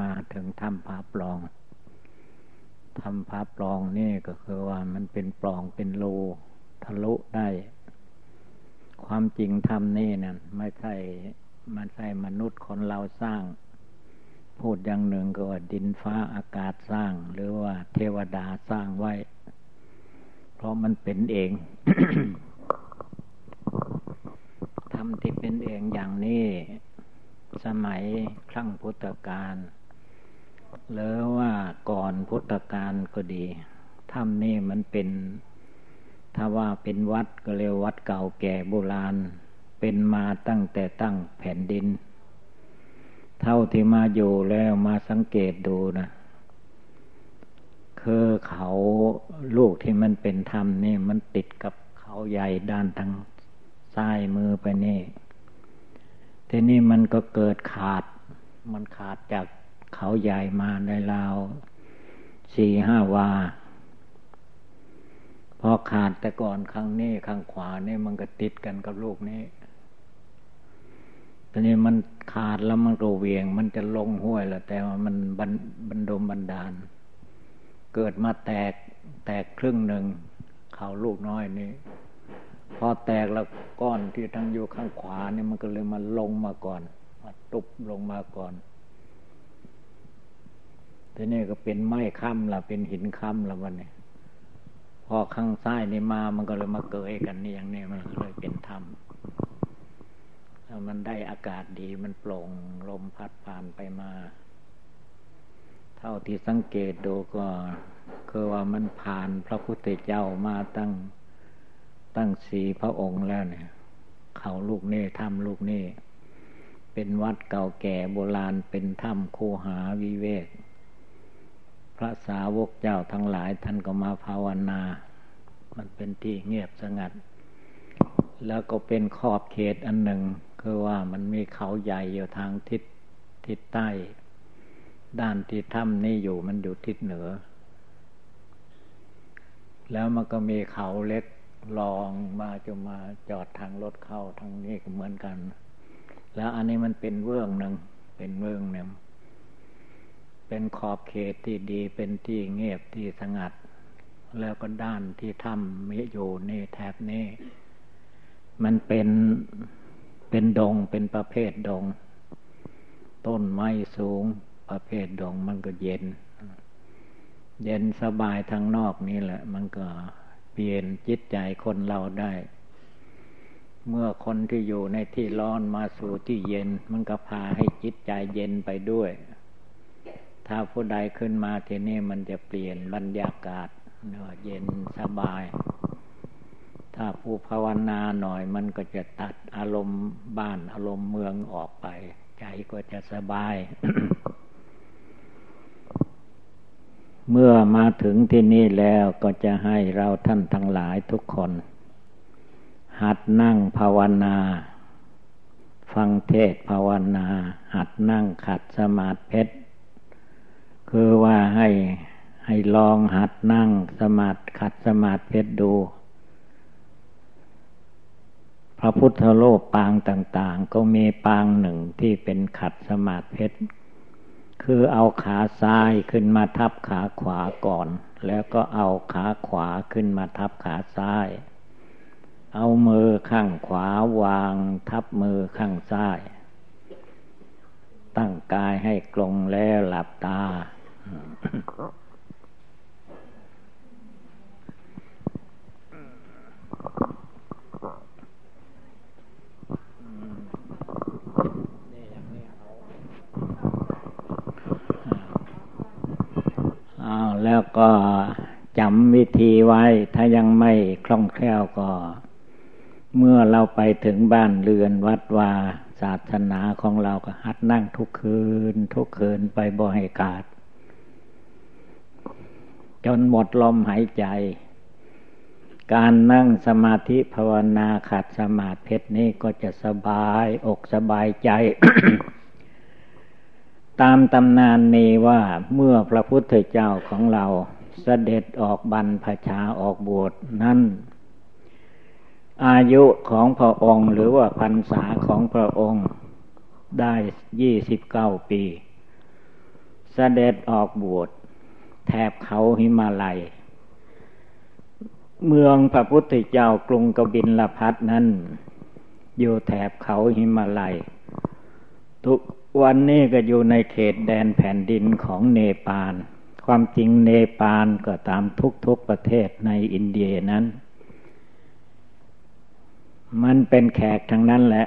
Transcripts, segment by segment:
มาถึงถ้ำพระปลองถ้ำพระปลองนี่ก็คือว่ามันเป็นปลองเป็นโลทะลุได้ ความจริงถ้ำนี่นั่นไม่ใช่ไม่ใช่มนุษย์คนเราสร้าง พูดอย่างหนึ่งก็ว่าดินฟ้าอากาศสร้าง หรือว่าเทวดาสร้างไว้ เพราะมันเป็นเองทำที่เป็นเองอย่างนี้ สมัยครั้งพุทธกาล หรือว่าก่อนพุทธกาลก็ดีถ้ำนี่มันเป็น ถ้าว่าเป็นวัดก็เรียกวัดเก่าแก่โบราณ เป็นมาตั้งแต่ตั้งแผ่นดิน เท่าที่มาอยู่แล้วมาสังเกตดูนะคือเขาลูกที่มันเป็นธรรมนี่มันติดกับเขาใหญ่ด้านทางซ้ายมือไปนี่ทีนี้มันก็เกิดขาด มันขาดจาก เขาใหญ่มาในราวสี่ห้าวา พอขาดแต่ก่อนข้างนี้ข้างขวานี่มันก็ติดกันกับลูกนี้ทีนี้มันขาดแล้วมันก็เวียง มันจะลงห้วยแล้วแต่ว่ามันบันบันดมบันดาล เกิดมาแตกแตกครึ่งหนึ่ง เขาลูกน้อยนี้พอแตกแล้วก้อนที่ทั้งอยู่ข้างขวานี่มันก็เลยมาลงมาก่อน มาตุบลงมาก่อน ทีนี้ก็เป็นไม้ค้ำละเป็นหินค้ำละวันนี้พอข้างซ้ายนี่มามันก็เลยมาเกยกันนี่อย่างนี้มันเลยเป็นถ้ำแล้วมันได้อากาศดีมันโปร่งลมพัดผ่านไปมา เท่าที่สังเกตดูก็คือว่ามันผ่านพระพุทธเจ้ามาตั้งตั้งสีพระองค์แล้วเนี่ย เขาลูกเน่ถ้ำลูกเน่เป็นวัดเก่าแก่โบราณเป็นถ้ำคูหาวิเวก พระสาวกเจ้าทั้งหลายท่านก็มาภาวนา มันเป็นที่เงียบสงัด แล้วก็เป็นขอบเขตอันหนึ่ง คือว่ามันมีเขาใหญ่อยู่ทางทิศทิศใต้ ด้านที่ถ้ำนี่อยู่มันอยู่ทิศเหนือ แล้วมันก็มีเขาเล็กลองมาจะมาจอดทางรถเข้าทางนี้ก็เหมือนกัน แล้วอันนี้มันเป็นเบื้องหนึ่งเป็นเบื้องหนึ่ง เป็นขอบเขตที่ดีเป็นที่เงียบที่สงัด แล้วก็ด้านที่ถ้ำมีอยู่นี่แถบนี้ มันเป็นเป็นดงเป็นประเภทดง ต้นไม้สูงประเภทดงมันก็เย็น เย็นสบายทางนอกนี่แหละ มันก็เปลี่ยนจิตใจคนเราได้ เมื่อคนที่อยู่ในที่ร้อนมาสู่ที่เย็น มันก็พาให้จิตใจเย็นไปด้วย ถ้าผู้ใดขึ้นมาทีนี้มันจะเปลี่ยนบรรยากาศเนเย็นสบาย ถ้าผู้ภาวนาหน่อยมันก็จะตัดอารมณ์บ้านอารมณ์เมืองออกไป ใจก็จะสบาย เมื่อมาถึงที่นี่แล้วก็จะให้เราท่านทั้งหลายทุกคน หัดนั่งภาวนา ฟังเทศภาวนา หัดนั่งขัดสมาธิ คือว่าให้ให้ลองหัดนั่งสมาธิขัดสมาธิดู พระพุทธโลกปางต่าง ๆ ก็มีปางหนึ่งที่เป็นขัดสมาธิคือเอาขาซ้ายขึ้นมาทับขาขวาก่อน แล้วก็เอาขาขวาขึ้นมาทับขาซ้าย เอามือข้างขวาวางทับมือข้างซ้าย ตั้งกายให้กลงแล้วหลับตา แล้วก็จำวิธีไว้ ถ้ายังไม่คล่องแคล่วก็ เมื่อเราไปถึงบ้านเรือนวัดวาศาสนาของเราก็หัดนั่งทุกคืน ทุกคืนไปบ่ให้กาด จนหมดลมหายใจ การนั่งสมาธิภาวนาขัดสมาธินี้ก็จะสบายอกสบายใจ ตามตำนานนี้ว่าเมื่อพระพุทธเจ้าของเราเสด็จออกบรรพชาออกบวชนั้นอายุของพระองค์หรือว่าพรรษาของพระองค์ได้ยี่สิบเก้าปี เสด็จออกบวช แถบเขาหิมาลัย เมืองพระพุทธเจ้ากรุงกบินลพัทนั้น อยู่แถบเขาหิมาลัย ทุกวันนี้ก็อยู่ในเขตแดนแผ่นดินของเนปาล ความจริงเนปาลก็ตามทุกๆประเทศในอินเดียนั้น มันเป็นแขกทั้งนั้นแหละ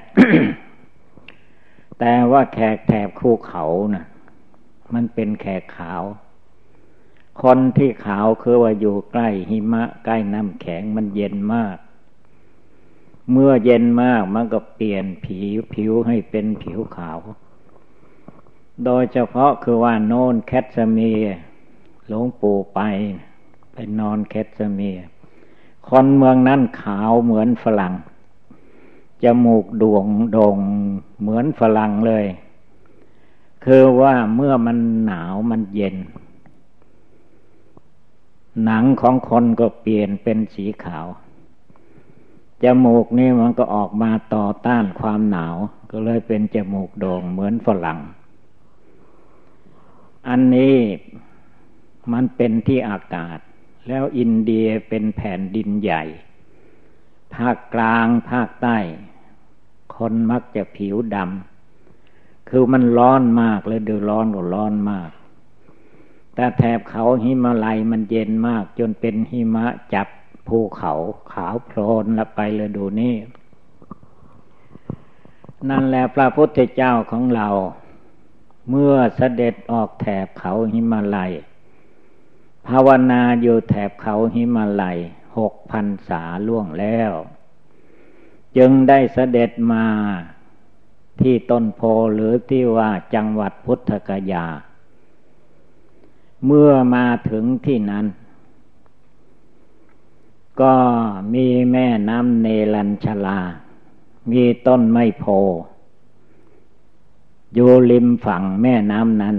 แต่ว่าแขกแถบคูเขานะ่ะ มันเป็นแขกขาว คนที่ขาวคือว่าอยู่ใกล้หิมะ ใกล้น้ำแข็งมันเย็นมาก เมื่อเย็นมากมันก็เปลี่ยนผิวผิวให้เป็นผิวขาว โดยเฉพาะคือว่าโนนแคทสเมียหลวงปู่ไปไปนอนแคทสเมียคนเมืองนั้นขาวเหมือนฝรั่งจมูกดวงดงเหมือนฝรั่งเลย คือว่าเมื่อมันหนาวมันเย็น หนังของคนก็เปลี่ยนเป็นสีขาว จมูกนี่มันก็ออกมาต่อต้านความหนาว ก็เลยเป็นจมูกโด่งเหมือนฝรั่ง อันนี้มันเป็นที่อากาศ แล้วอินเดียเป็นแผ่นดินใหญ่ ภาคกลางภาคใต้ คนมักจะผิวดำคือมันร้อนมากเลยดูร้อนก็ร้อนมาก แต่แถบเขาหิมาลัยมันเย็นมาก จนเป็นหิมะจับภูเขาขาวโพลนละไปเลยดูนี่ นั่นแหละพระพุทธเจ้าของเรา เมื่อเสด็จออกแถบเขาหิมาลัย ภาวนาอยู่แถบเขาหิมาลัยหกพันษาล่วงแล้ว จึงได้เสด็จมาที่ต้นโพหรือที่ว่าจังหวัดพุทธกยา เมื่อมาถึงที่นั้น ก็มีแม่น้ำเนลัญชลา มีต้นไม้โพอยู่ริมฝั่งแม่น้ำนั้น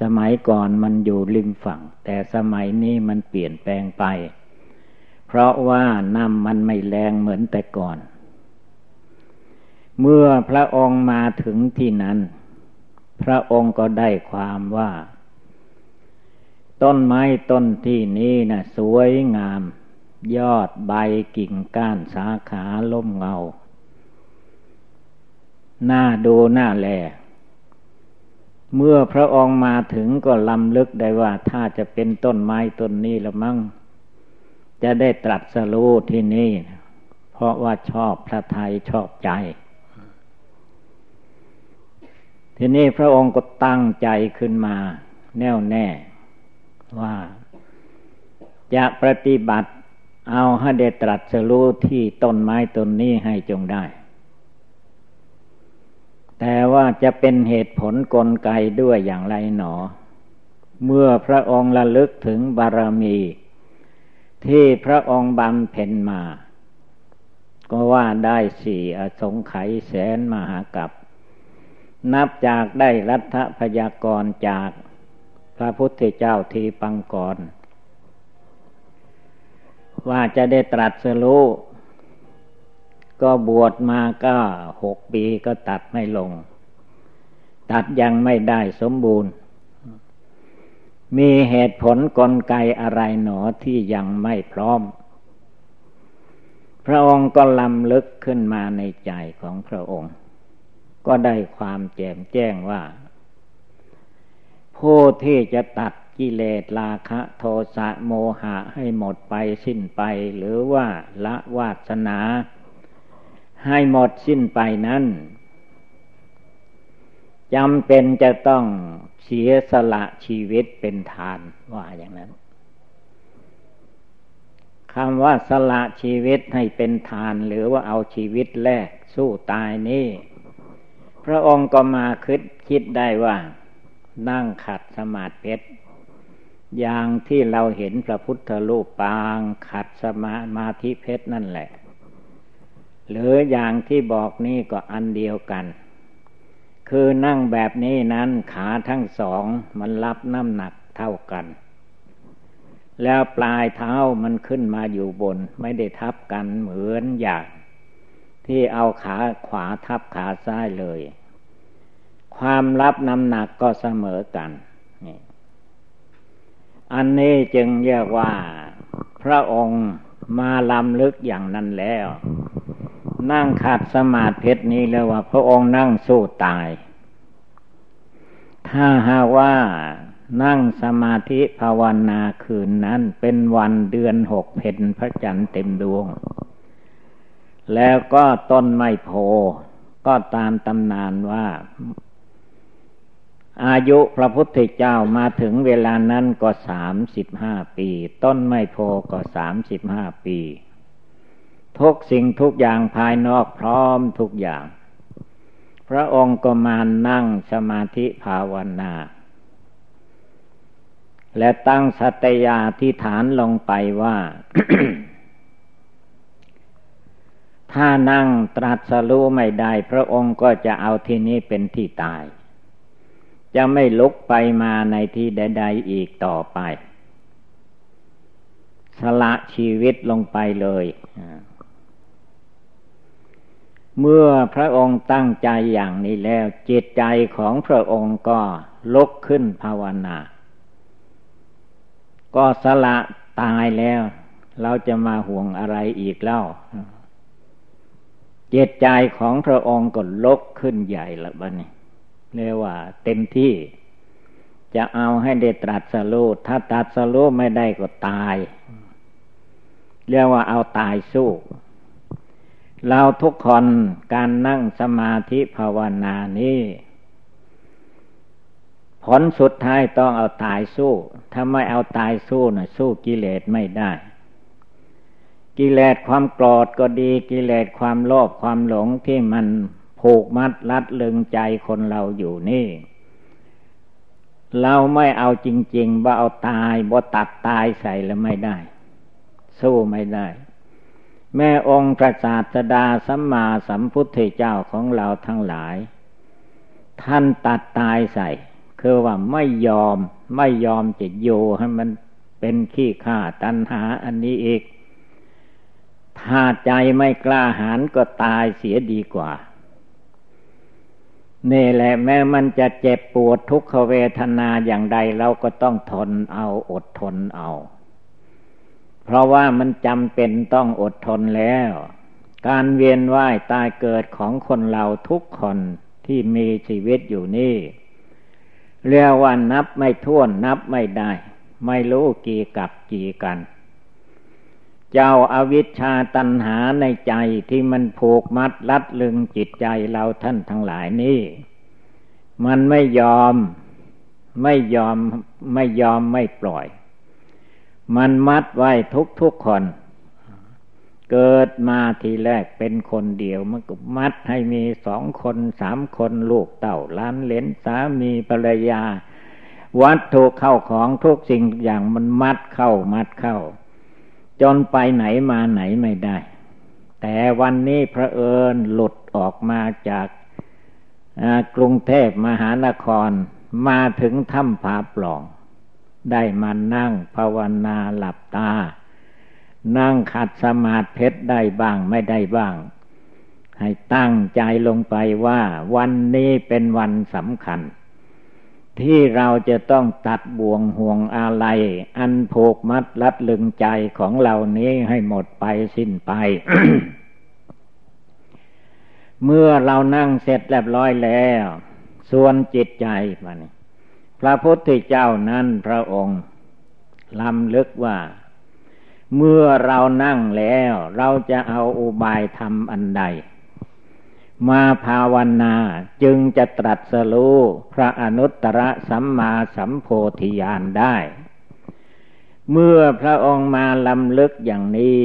สมัยก่อนมันอยู่ริมฝั่ง แต่สมัยนี้มันเปลี่ยนแปลงไป เพราะว่าน้ำมันไม่แรงเหมือนแต่ก่อน เมื่อพระองค์มาถึงที่นั้น พระองค์ก็ได้ความว่า ต้นไม้ต้นที่นี้นะสวยงาม ยอดใบกิ่งก้านสาขาล่มเงา หน้าดูหน้าแล เมื่อพระองค์มาถึงก็ลำลึกได้ว่า ถ้าจะเป็นต้นไม้ต้นนี้ละมั่งจะได้ตรัสรู้ที่นี่ เพราะว่าชอบพระไทยชอบใจ ทีนี้พระองค์ก็ตั้งใจขึ้นมา แน่วแน่ ว่า จะปฏิบัติเอาให้ได้ตรัสรู้ที่ต้นไม้ต้นนี้ให้จงได้ แต่ว่าจะเป็นเหตุผลกลไกด้วยอย่างไรหนอ เมื่อพระองค์ระลึกถึงบารมี ที่พระองค์บำเพ็ญมา ก็ว่าได้สี่อสงไขยแสนมหากับ นับจากได้รัฐพยากรจาก พระพุทธเจ้าทีปังกรว่าจะได้ตรัสรู้ก็บวชมาก็หกปีก็ตัดไม่ลง ตัดยังไม่ได้สมบูรณ์ มีเหตุผลกลไกอะไรหนอที่ยังไม่พร้อม พระองค์ก็ลำลึกขึ้นมาในใจของพระองค์ ก็ได้ความแจ่มแจ้งว่า ผู้ที่จะตัดกิเลสราคะโทสะโมหะให้หมดไปสิ้นไป หรือว่าละวาสนา ให้หมดสิ้นไปนั้นจำเป็นจะต้องเสียสละชีวิตเป็นทานว่าอย่างนั้นคำว่าสละชีวิตให้เป็นทานหรือว่าเอาชีวิตแลกสู้ตายนี่ พระองค์ก็มาคิดคิดได้ว่า นั่งขัดสมาธิเพชรอย่างที่เราเห็นพระพุทธรูปปางขัดสมาธิเพชรนั่นแหละ หรืออย่างที่บอกนี่ก็อันเดียวกัน คือนั่งแบบนี้นั้นขาทั้งสองมันรับน้ำหนักเท่ากัน แล้วปลายเท้ามันขึ้นมาอยู่บน ไม่ได้ทับกันเหมือนอย่าง ที่เอาขาขวาทับขาซ้ายเลย ความรับน้ำหนักก็เสมอกันนี่อันนี้จึงเรียกว่า พระองค์มาลำลึกอย่างนั้นแล้ว นั่งขัดสมาธินี้เลยว่า พระองค์นั่งสู้ตาย ถ้าหาว่านั่งสมาธิภาวนาคืนนั้นเป็นวันเดือนหกเพนพระจันทร์เต็มดวง แล้วก็ต้นไม้โพก็ตามตำนานว่า อายุพระพุทธเจ้ามาถึงเวลานั้นก็สามสิบห้าปี ต้นไม้โพก็สามสิบห้าปี ทุกสิ่งทุกอย่างภายนอกพร้อมทุกอย่าง พระองค์ก็มานั่งสมาธิภาวนา และตั้งสัตยาที่ฐานลงไปว่า ถ้านั่งตรัสรู้ไม่ได้ พระองค์ก็จะเอาที่นี้เป็นที่ตาย จะไม่ลุกไปมาในที่ใดๆอีกต่อไป สละชีวิตลงไปเลย เมื่อพระองค์ตั้งใจอย่างนี้แล้วจิตใจของพระองค์ก็ลุกขึ้นภาวนา ก็สละตายแล้ว เราจะมาห่วงอะไรอีกเล่าเจตใจของพระองค์ก็ลุกขึ้นใหญ่ละบ้านี้ เรียกว่า เต็มที่ จะเอาให้ได้ตรัสรู้ถ้าตรัสรู้ไม่ได้ก็ตาย เรียกว่าเอาตายสู้ เราทุกคนการนั่งสมาธิภาวนานี้ผลสุดท้ายต้องเอาตายสู้ ถ้าไม่เอาตายสู้นะสู้กิเลสไม่ได้ กิเลสความโกรธก็ดี กิเลสความโลภความหลงที่มัน ผูกมัดรัดลึงใจคนเราอยู่นี่ เราไม่เอาจริงๆว่าเอาตายบ่ตัดตายใส่แล้วไม่ได้ สู้ไม่ได้ แม่องค์พระศาสดาสัมมาสัมพุทธเจ้าของเราทั้งหลาย ท่านตัดตายใส่ คือว่าไม่ยอมไม่ยอมจะโยให้มันเป็นขี้ข้าตัณหาอันนี้อีกถ้าใจไม่กล้าหาญก็ตายเสียดีกว่า นี่แหละแม้มันจะเจ็บปวดทุกขเวทนาอย่างใดเราก็ต้องทนเอาอดทนเอา เพราะว่ามันจำเป็นต้องอดทนแล้ว การเวียนว่ายตายเกิดของคนเราทุกคนที่มีชีวิตอยู่นี่เรียกว่านับไม่ท้วนนับไม่ได้ ไม่รู้กี่กับกี่กัน เจ้าอาวิชชาตันหาในใจที่มันผูกมัดลัดลึงจิตใจเราท่านทั้งหลายนี่ มันไม่ยอมไม่ยอมไม่ยอมไม่ปล่อย มันมัดไว้ทุกทุกคน เกิดมาทีแรกเป็นคนเดียว มันก็มัดให้มีสองคนสามคนลูกเต่าล้านเลนสามีภรรยา วัตถุเข้าของทุกสิ่งอย่างมันมัดเข้ามัดเข้า จนไปไหนมาไหนไม่ได้ แต่วันนี้พระเอิญหลุดออกมาจากกรุงเทพมหานครมาถึงถ้ำผาปล่อง ได้มานั่งภาวนาหลับตา นั่งขัดสมาธิได้บ้างไม่ได้บ้าง ให้ตั้งใจลงไปว่าวันนี้เป็นวันสำคัญ ที่เราจะต้องตัดบ่วงห่วงอะไร อันผูกมัดลัดลึงใจของเรานี้ให้หมดไปสิ้นไป เมื่อเรานั่งเสร็จเรียบร้อยแล้ว ส่วนจิตใจมันพระพุทธเจ้านั้นพระองค์ลำลึกว่า เมื่อเรานั่งแล้ว เราจะเอาอุบายทำอันใด มาภาวนาจึงจะตรัสรู้พระอนุตตรสัมมาสัมโพธิญาณได้ เมื่อพระองค์มาลำลึกอย่างนี้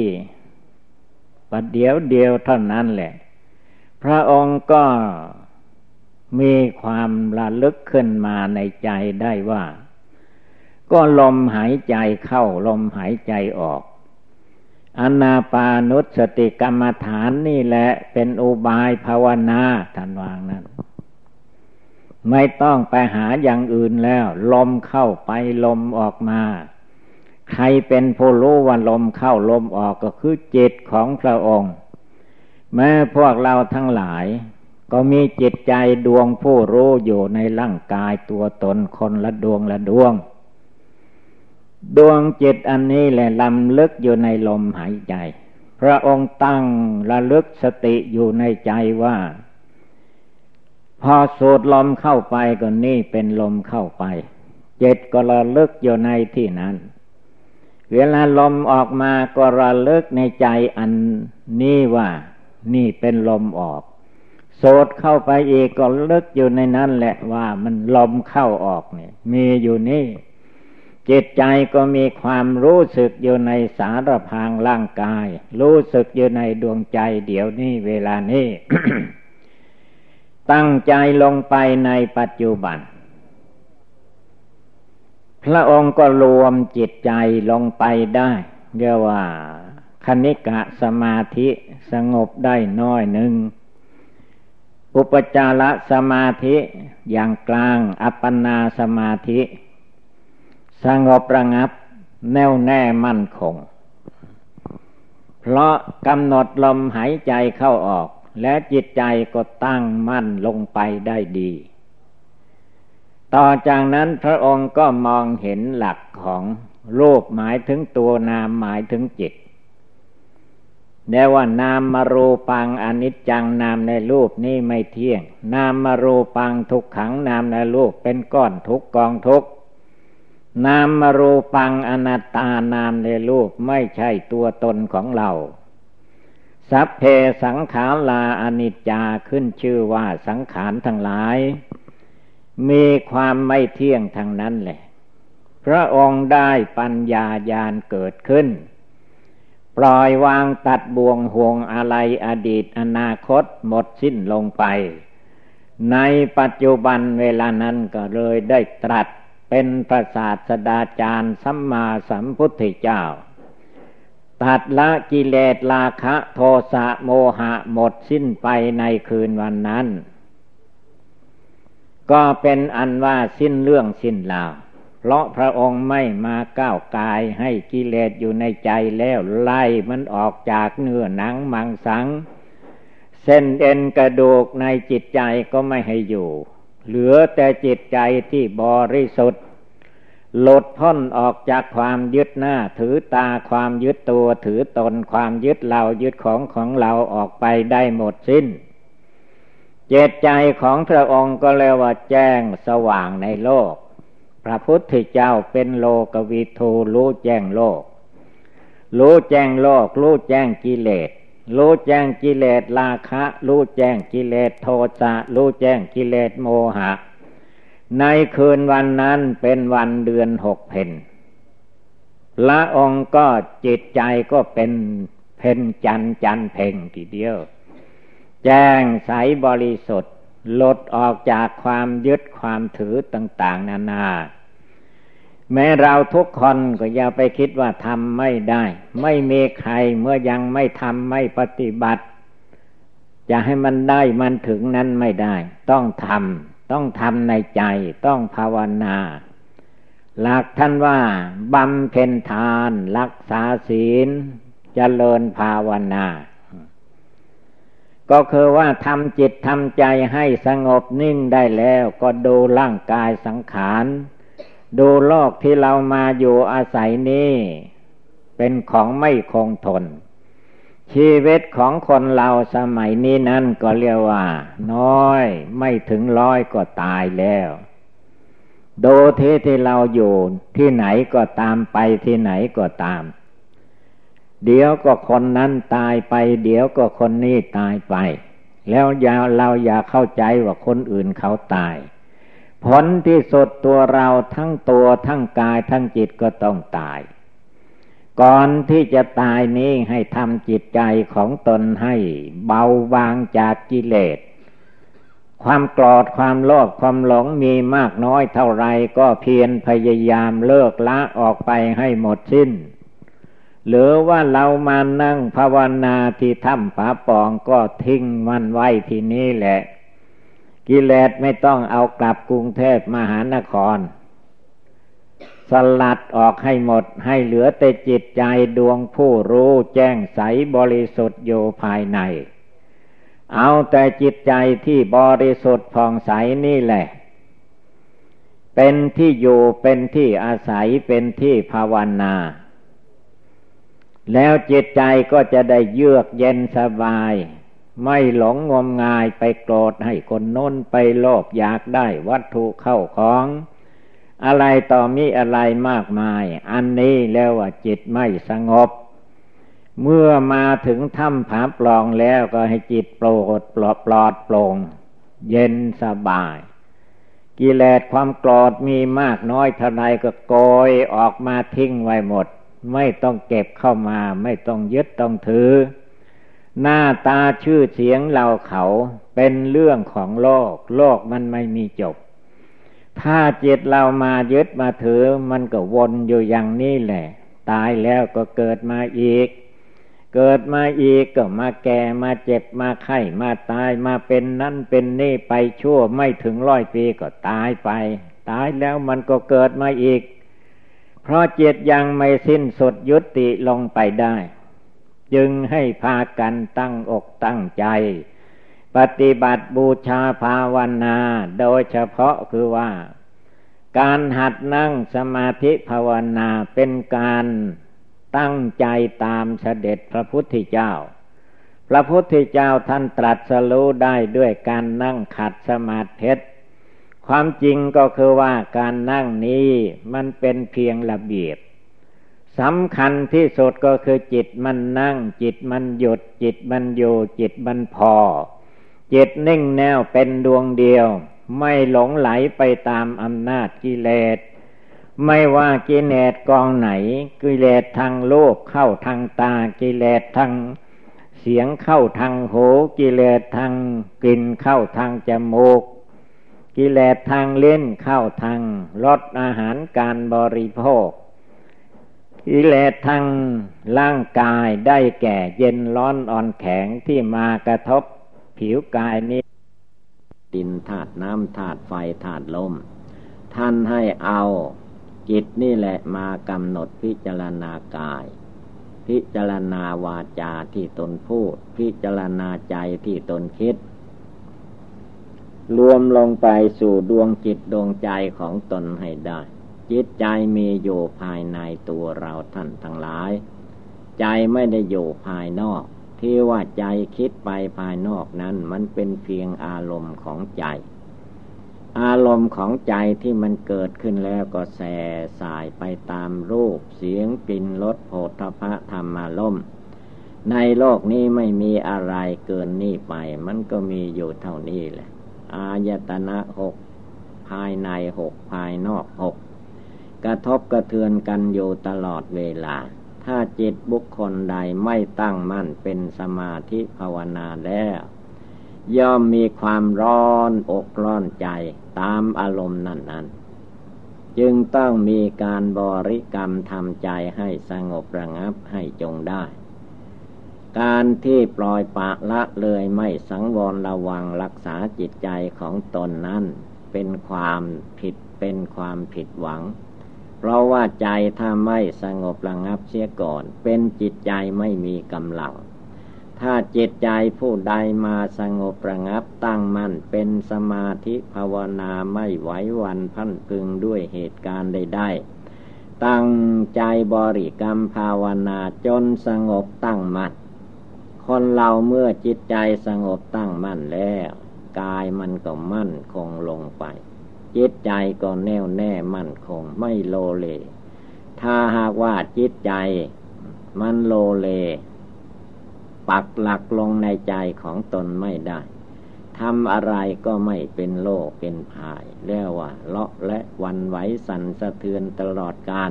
ประเดี๋ยวเดียวเท่านั้นแหละ พระองค์ก็มีความระลึกขึ้นมาในใจได้ว่า ก็ลมหายใจเข้าลมหายใจออก อนาปานุสติกรรมฐานนี่แหละเป็นอุบายภาวนาท่านวางนั้น ไม่ต้องไปหาอย่างอื่นแล้ว ลมเข้าไปลมออกมา ใครเป็นผู้รู้ว่าลมเข้าลมออกก็คือจิตของพระองค์ แม้พวกเราทั้งหลาย ก็มีจิตใจดวงผู้รู้อยู่ในร่างกายตัวตนคนละดวงละดวง ดวงจิตอันนี้แหละลำลึกอยู่ในลมหายใจ พระองค์ตั้งระลึกสติอยู่ในใจว่า พอสูดลมเข้าไปก็นี่เป็นลมเข้าไปจิตก็ระลึกอยู่ในที่นั้น เวลาลมออกมาก็ระลึกในใจอันนี้ว่า นี่เป็นลมออกโสดเข้าไปอีกก็ลึกอยู่ในนั้นแหละว่ามันลมเข้าออกเนี่ยมีอยู่นี่ จิตใจก็มีความรู้สึกอยู่ในสารพางร่างกาย รู้สึกอยู่ในดวงใจเดี๋ยวนี้เวลานี้ ตั้งใจลงไปในปัจจุบัน พระองค์ก็รวมจิตใจลงไปได้เรียกว่าคณิกะสมาธิสงบได้น้อยหนึ่ง อุปจารสมาธิอย่างกลาง อัปปนาสมาธิ สงบระงับ แน่วแน่มั่นคง เพราะกำหนดลมหายใจเข้าออก และจิตใจก็ตั้งมั่นลงไปได้ดี ต่อจากนั้นพระองค์ก็มองเห็นหลักของรูปหมายถึงตัวนามหมายถึงจิตแน่ว่านามมารูปังอนิจจังนามในรูปนี่ไม่เที่ยง นามมารูปังทุกขังนามในรูปเป็นก้อนทุกกองทุก นามรูปังอนัตตานามในรูปไม่ใช่ตัวตนของเรา สัพเพสังขาราอนิจจาขึ้นชื่อว่าสังขารทั้งหลาย มีความไม่เที่ยงทางนั้นแหละ พระองค์ได้ปัญญาญาณเกิดขึ้น ปล่อยวางตัดบ่วงห่วงอะไรอดีตอนาคตหมดสิ้นลงไป ในปัจจุบันเวลานั้นก็เลยได้ตรัส เป็นพระศาสดาจารย์สัมมาสัมพุทธเจ้า ตัดละกิเลสราคะโทสะโมหะหมดสิ้นไปในคืนวันนั้น ก็เป็นอันว่าสิ้นเรื่องสิ้นราวเพราะพระองค์ไม่มาก้าวกายให้กิเลสอยู่ในใจแล้วไล่มันออกจากเนื้อหนังมังสัง เส้นเอ็นกระดูกในจิตใจก็ไม่ให้อยู่ เหลือแต่จิตใจที่บริสุทธิ์ หลุดพ้นออกจากความยึดหน้า ถือตาความยึดตัวถือตนความยึดเรายึดของของเราออกไปได้หมดสิ้น เจตใจของพระองค์ก็เรียกว่าแจ้งสว่างในโลก พระพุทธเจ้าเป็นโลกวิทูรู้แจ้งโลก รู้แจ้งโลก รู้แจ้งกิเลส รู้แจ้งกิเลสราคะ รู้แจ้งกิเลสโทสะรู้แจ้งกิเลสโมหะ ในคืนวันนั้นเป็นวันเดือนหกเพนละองค์ก็จิตใจก็เป็นเพนจันจันเพ่งทีเดียว แจ้งใสบริสุทธิ์ลดออกจากความยึดความถือต่าง ๆ นานา แม้เราทุกคนก็อย่าไปคิดว่าทำไม่ได้ ไม่มีใครเมื่อยังไม่ทำไม่ปฏิบัติ จะให้มันได้มันถึงนั้นไม่ได้ ต้องทำต้องทำในใจ ต้องภาวนา หลักท่านว่าบำเพ็ญทาน รักษาศีลเจริญภาวนา ก็คือว่าทำจิตทำใจให้สงบนิ่งได้แล้ว ก็ดูร่างกายสังขาร ดูโลกที่เรามาอยู่อาศัยนี้ เป็นของไม่คงทน ชีวิตของคนเราสมัยนี้นั้นก็เรียกว่า น้อยไม่ถึงร้อยก็ตายแล้วดูที่ที่เราอยู่ที่ไหนก็ตามไปที่ไหนก็ตาม เดี๋ยวก็คนนั้นตายไป เดี๋ยวก็คนนี้ตายไป แล้วอย่าเราอย่าเข้าใจว่าคนอื่นเขาตาย ผลที่สุดตัวเราทั้งตัวทั้งกายทั้งจิตก็ต้องตาย ก่อนที่จะตายนี้ให้ทำจิตใจของตนให้เบาบางจากกิเลส ความกรอดความโลภความหลงมีมากน้อยเท่าไรก็เพียรพยายามเลิกละออกไปให้หมดสิ้น หรือว่าเรามานั่งภาวนาที่ถ้ำผาปองก็ทิ้งมันไว้ที่นี่แหละ กิเลสไม่ต้องเอากลับกรุงเทพมหานคร สลัดออกให้หมดให้เหลือแต่จิตใจดวงผู้รู้แจ้งใสบริสุทธิ์อยู่ภายใน เอาแต่จิตใจที่บริสุทธิ์ผ่องใสนี่แหละ เป็นที่อยู่เป็นที่อาศัยเป็นที่ภาวนาแล้วจิตใจก็จะได้เยือกเย็นสบาย ไม่หลงงมงายไปโกรธให้คนน้นไปโลภอยากได้วัตถุเข้าของ อะไรต่อมีอะไรมากมาย อันนี้แล้วว่าจิตไม่สงบ เมื่อมาถึงถ้ำผาปลองแล้วก็ให้จิตโปรดปลอดปลอดโปร่งเย็นสบาย กิเลสความโกรธมีมากน้อยเท่าไรก็โกยออกมาทิ้งไว้หมด ไม่ต้องเก็บเข้ามา ไม่ต้องยึดต้องถือ หน้าตาชื่อเสียงเราเขาเป็นเรื่องของโลก โลกมันไม่มีจบ ถ้าจิตเรามายึดมาถือ มันก็วนอยู่อย่างนี้แหละ ตายแล้วก็เกิดมาอีก เกิดมาอีกก็มาแก่มาเจ็บมาไข้มาตายมาเป็นนั่นเป็นนี่ไปชั่วไม่ถึงร้อยปีก็ตายไป ตายแล้วมันก็เกิดมาอีก เพราะเจตยังไม่สิ้นสุดยุติลงไปได้ จึงให้พากันตั้งอกตั้งใจ ปฏิบัติบูชาภาวนา โดยเฉพาะคือว่า การหัดนั่งสมาธิภาวนาเป็นการตั้งใจตามเสด็จพระพุทธเจ้า พระพุทธเจ้าท่านตรัสรู้ได้ด้วยการนั่งขัดสมาธิความจริงก็คือว่าการนั่งนี้มันเป็นเพียงระเบียบ สำคัญที่สุดก็คือจิตมันนั่ง จิตมันหยุด จิตมันอยู่จิตมันพอ จิตนิ่งแนวเป็นดวงเดียว ไม่หลงไหลไปตามอำนาจกิเลส ไม่ว่ากิเลสกองไหน กิเลสทางโลกเข้าทางตากิเลสทางเสียงเข้าทางหูกิเลสทางกลิ่นเข้าทางจมูกกิเลสทางเล่นเข้าทางรสอาหารการบริโภค กิเลสทางร่างกายได้แก่เย็นร้อนอ่อนแข็งที่มากระทบผิวกายนี้ ดินธาตุน้ำธาตุไฟธาตุลม ท่านให้เอาจิตนี่แหละมากำหนดพิจารณากาย พิจารณาวาจาที่ตนพูด พิจารณาใจที่ตนคิด รวมลงไปสู่ดวงจิตดวงใจของตนให้ได้ จิตใจมีอยู่ภายในตัวเราท่านทั้งหลาย ใจไม่ได้อยู่ภายนอก ที่ว่าใจคิดไปภายนอกนั้น มันเป็นเพียงอารมณ์ของใจ อารมณ์ของใจที่มันเกิดขึ้นแล้วก็แส่สายไปตามรูป เสียงกลิ่นรสโผฏฐพะธรรมารมในโลกนี้ไม่มีอะไรเกินนี่ไป มันก็มีอยู่เท่านี้แหละ อายตนะหกภายในหกภายนอกหก กระทบกระเทือนกันอยู่ตลอดเวลา ถ้าจิตบุคคลใดไม่ตั้งมั่นเป็นสมาธิภาวนาแล้ว ย่อมมีความร้อนอกร้อนใจตามอารมณ์นั้นนั้นจึงต้องมีการบริกรรมทำใจให้สงบระงับให้จงได้ การที่ปล่อยปะละเลยไม่สังวรระวังรักษาจิตใจของตนนั้น เป็นความผิดเป็นความผิดหวัง เพราะว่าใจถ้าไม่สงบระงับเสียก่อน เป็นจิตใจไม่มีกำลัง ถ้าจิตใจผู้ใดมาสงบระงับตั้งมั่นเป็นสมาธิภาวนาไม่ไหววันพันพึงด้วยเหตุการณ์ใดๆตั้งใจบริกรรมภาวนาจนสงบตั้งมั่นคนเราเมื่อจิตใจสงบตั้งมั่นแล้ว กายมันก็มั่นคงลงไป จิตใจก็แน่วแน่มั่นคง ไม่โลเล ถ้าหากว่าจิตใจ มันโลเล ปักหลักลงในใจของตนไม่ได้ทำอะไรก็ไม่เป็นโลกเป็นภายเรียกว่าเลาะและวันไหวสั่นสะเทือนตลอดการ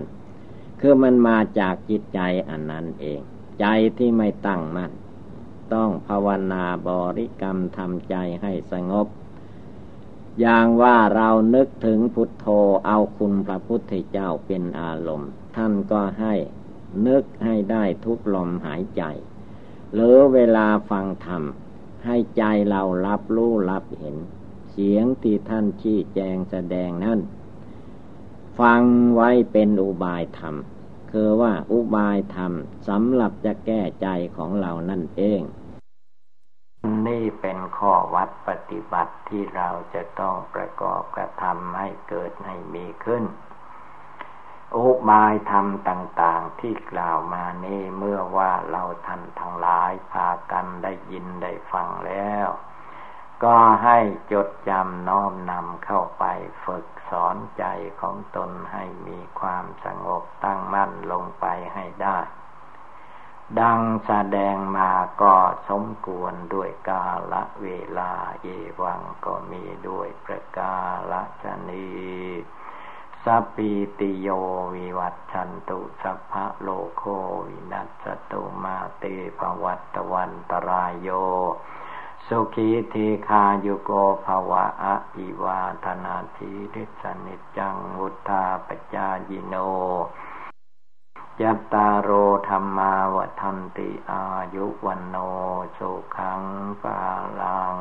คือมันมาจากจิตใจอันนั้นเอง ใจที่ไม่ตั้งมัน่นต้องภาวนาบริกรรมทำใจให้สงบ อย่างว่าเรานึกถึงพุทโธเอาคุณพระพุทธเจ้าเป็นอารมณ์ ท่านก็ให้นึกให้ได้ทุกลมหายใจ หรือเวลาฟังธรรม ให้ใจเรารับรู้รับเห็น เสียงที่ท่านชี้แจงแสดงนั้นฟังไว้เป็นอุบายธรรม คือว่าอุบายธรรมสำหรับจะแก้ใจของเรานั่นเอง นี่เป็นข้อวัดปฏิบัติที่เราจะต้องประกอบกระทำให้เกิดให้มีขึ้น อุบายธรรมต่าง ๆที่กล่าวมานี้เมื่อว่าเราท่านทั้งหลายพากันได้ยินได้ฟังแล้ว ก็ให้จดจำน้อมนำเข้าไปฝึกสอนใจของตนให้มีความสงบตั้งมั่นลงไปให้ได้ ดังแสดงมาก็สมควรด้วยกาละเวลาเอวังก็มีด้วยประการฉะนี้ สัพพีติโยวิวัชชันตุสัพพะโรโควินัสสะตุมาเต ภะวัตวันตะราโย สุขี ทีฆายุโก ภะวะอะภิวาทะนะสีลิสสะ นิจจังวุฑฒาปะจายิโน ยัตตาโรธรรมาวทันติอายุวันโนสุขังปาลัง